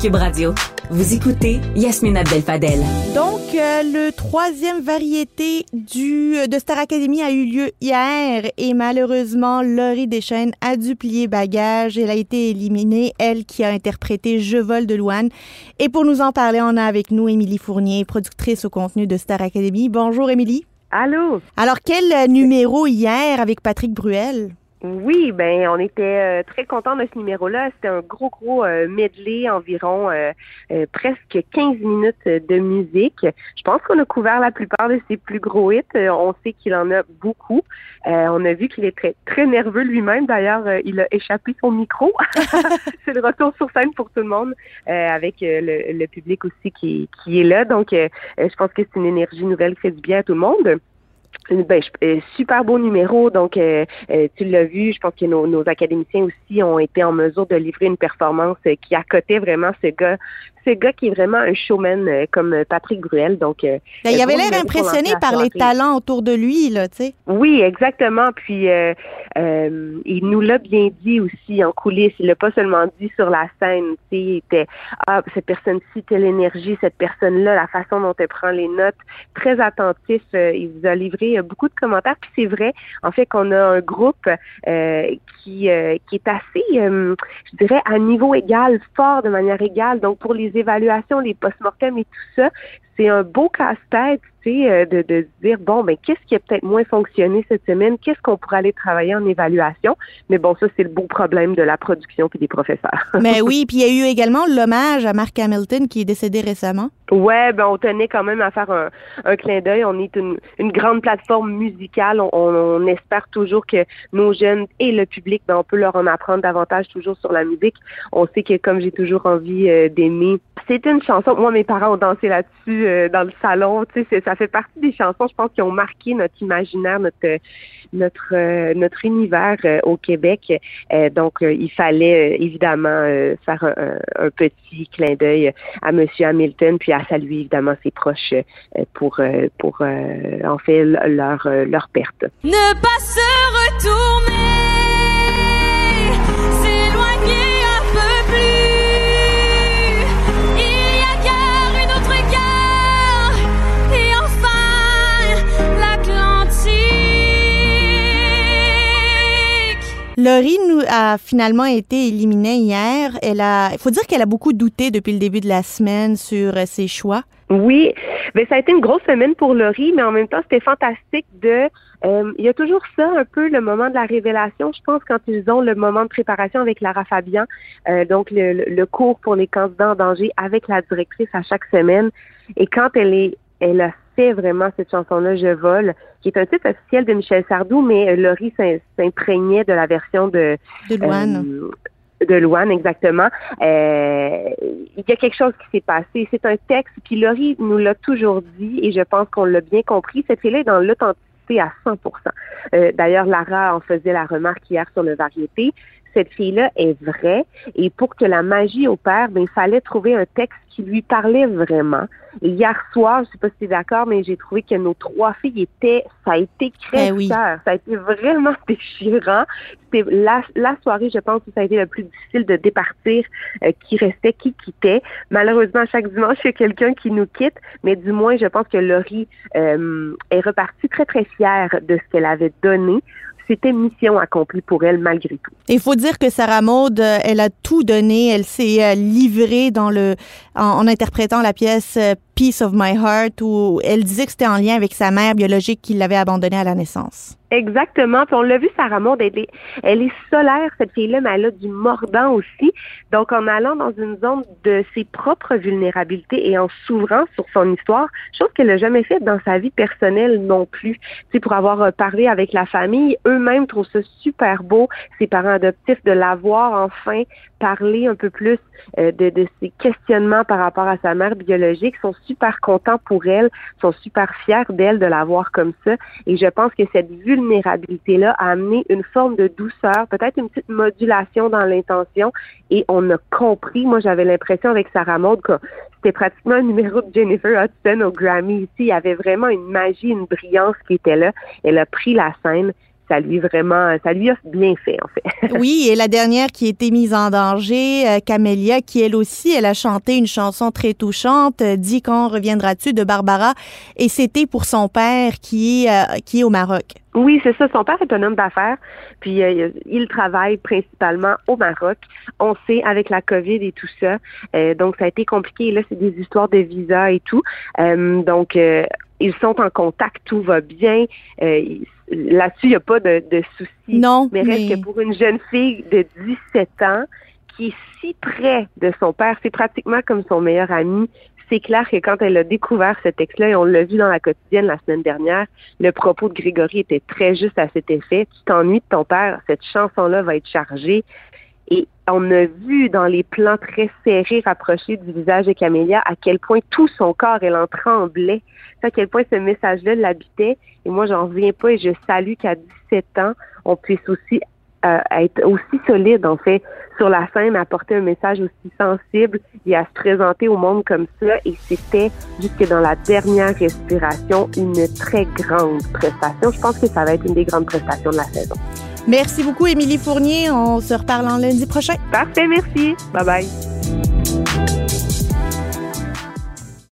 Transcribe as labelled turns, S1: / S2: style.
S1: Cube Radio. Vous écoutez Yasmine Abdel-Fadel.
S2: Donc, euh, le troisième variété du, de Star Academy a eu lieu hier et malheureusement, Laurie Deschênes a dû plier bagage. Elle a été éliminée, elle qui a interprété Je vole de Louane. Et pour nous en parler, on a avec nous Émilie Fournier, productrice au contenu de Star Academy. Bonjour Émilie.
S3: Allô?
S2: Alors, quel numéro hier avec Patrick Bruel?
S3: Oui, ben on était euh, très contents de ce numéro-là. C'était un gros, gros euh, medley, environ euh, presque 15 minutes de musique. Je pense qu'on a couvert la plupart de ses plus gros hits. on sait qu'il en a beaucoup. on a vu qu'il est très, très nerveux lui-même. D'ailleurs, il a échappé son micro. C'est le retour sur scène pour tout le monde, avec le, le, public aussi qui, qui est là. Donc, je pense que c'est une énergie nouvelle qui fait du bien à tout le monde. Ben, euh, super beau numéro. Donc, euh, euh, tu l'as vu, je pense que nos, nos, académiciens aussi ont été en mesure de livrer une performance qui accotait vraiment ce gars ce gars qui est vraiment un showman euh, comme Patrick Bruel. Donc,
S2: ben, il avait l'air impressionné par les talents autour de lui, là, tu sais.
S3: Oui, exactement. Puis, il nous l'a bien dit aussi en coulisses. Il l'a pas seulement dit sur la scène. Tu sais, il était ah cette personne-ci, telle énergie, cette personne-là, la façon dont elle prend les notes, très attentif. il vous a livré beaucoup de commentaires. Puis c'est vrai, en fait, qu'on a un groupe qui qui est assez, je dirais, à niveau égal, fort de manière égale. Donc pour les évaluations, les post-mortem et tout ça, c'est un beau casse-tête, tu sais, euh, de, de dire, bon, ben, qu'est-ce qui a peut-être moins fonctionné cette semaine? Qu'est-ce qu'on pourrait aller travailler en évaluation? Mais bon, ça, c'est le beau problème de la production puis des professeurs.
S2: Mais oui, puis il y a eu également l'hommage à Mark Hamilton qui est décédé récemment.
S3: Ouais, ben, on tenait quand même à faire un, un clin d'œil. On est une, une, grande plateforme musicale. On, on, espère toujours que nos jeunes et le public, ben, on peut leur en apprendre davantage toujours sur la musique. On sait que comme j'ai toujours envie euh, d'aimer, c'est une chanson. Moi, mes parents ont dansé là-dessus euh, dans le salon. Tu sais, ça fait partie des chansons, je pense, qui ont marqué notre imaginaire, notre notre euh, notre univers euh, au Québec. donc, il fallait évidemment faire un, petit clin d'œil à Monsieur Hamilton, puis à saluer évidemment ses proches pour pour en fait leur leur perte.
S4: Ne pas se retourner.
S2: Laurie nous a finalement été éliminée hier. Elle a, il faut dire qu'elle a beaucoup douté depuis le début de la semaine sur euh, ses choix.
S3: Oui, mais ça a été une grosse semaine pour Laurie, mais en même temps, c'était fantastique de. Euh, il y a toujours ça, un peu le moment de la révélation. Je pense quand ils ont le moment de préparation avec Lara Fabian, euh, donc le, le cours pour les candidats en danger avec la directrice à chaque semaine. Et quand elle est, elle a vraiment cette chanson-là, Je vole, qui est un titre officiel de Michel Sardou, mais euh, Laurie s'imprégnait de la version de...
S2: De Louane.
S3: Euh, de Louane, exactement. Euh, il y a quelque chose qui s'est passé. C'est un texte, puis Laurie nous l'a toujours dit, et je pense qu'on l'a bien compris. Cette fille-là est dans l'authenticité à 100% D'ailleurs, Lara en faisait la remarque hier sur le variété cette fille-là est vraie et pour que la magie opère, ben, il fallait trouver un texte qui lui parlait vraiment. hier soir, je sais pas si tu es d'accord, mais j'ai trouvé que nos trois filles étaient, ça a été
S2: ben
S3: crève Ça a été vraiment déchirant. C'était la, la, soirée, je pense, où ça a été le plus difficile de départir euh, qui restait, qui quittait. Malheureusement, chaque dimanche, il y a quelqu'un qui nous quitte, mais du moins, je pense que Laurie euh, est repartie très, très fière de ce qu'elle avait donné c'était mission accomplie pour elle malgré tout.
S2: Il faut dire que Sarah Maud, euh, elle a tout donné, elle s'est euh, livrée dans le en, interprétant la pièce Peace of My Heart où elle disait que c'était en lien avec sa mère biologique qui l'avait abandonnée à la naissance.
S3: Exactement. Puis on l'a vu, Sarah Maud, elle est, elle est solaire, cette fille-là, mais elle a du mordant aussi. Donc, en allant dans une zone de ses propres vulnérabilités et en s'ouvrant sur son histoire, chose qu'elle n'a jamais faite dans sa vie personnelle non plus. C'est pour avoir euh, parlé avec la famille, eux-mêmes trouvent ça super beau, ses parents adoptifs, de l'avoir enfin parlé un peu plus euh, de, de ses questionnements par rapport à sa mère biologique, super contents pour elle, sont super fiers d'elle de l'avoir comme ça. Et je pense que cette vulnérabilité-là a amené une forme de douceur, peut-être une petite modulation dans l'intention. Et on a compris, moi j'avais l'impression avec Sarah Maud que c'était pratiquement un numéro de Jennifer Hudson au Grammy ici. Il y avait vraiment une magie, une brillance qui était là. Elle a pris la scène ça lui vraiment, ça lui a bien fait en fait.
S2: oui, et la dernière qui a été mise en danger, euh, Camélia, qui elle aussi, elle a chanté une chanson très touchante, euh, dit quand reviendras-tu de Barbara, et c'était pour son père qui est euh, qui est au Maroc.
S3: Oui, c'est ça. Son père est un homme d'affaires, puis il travaille principalement au Maroc. On sait avec la COVID et tout ça, donc ça a été compliqué. Là, c'est des histoires de visa et tout. donc ils sont en contact, tout va bien. Là-dessus, il n'y a pas de, de soucis.
S2: Non.
S3: Mais reste que pour une jeune fille de 17 ans qui est si près de son père, c'est pratiquement comme son meilleur ami. C'est clair que quand elle a découvert ce texte-là, et on l'a vu dans la quotidienne la semaine dernière, le propos de Grégory était très juste à cet effet. Tu t'ennuies de ton père, cette chanson-là va être chargée. Et on a vu dans les plans très serrés rapprochés du visage de Camélia à quel point tout son corps, elle en tremblait. À quel point ce message-là l'habitait. Et moi, j'en reviens pas et je salue qu'à 17 ans, on puisse aussi euh, être aussi solide, en fait, sur la scène, apporter un message aussi sensible et à se présenter au monde comme ça. Et c'était, jusque dans la dernière respiration, une très grande prestation. Je pense que ça va être une des grandes prestations de la saison.
S2: Merci beaucoup, Émilie Fournier. On se reparle en lundi prochain.
S3: Parfait, merci. Bye bye.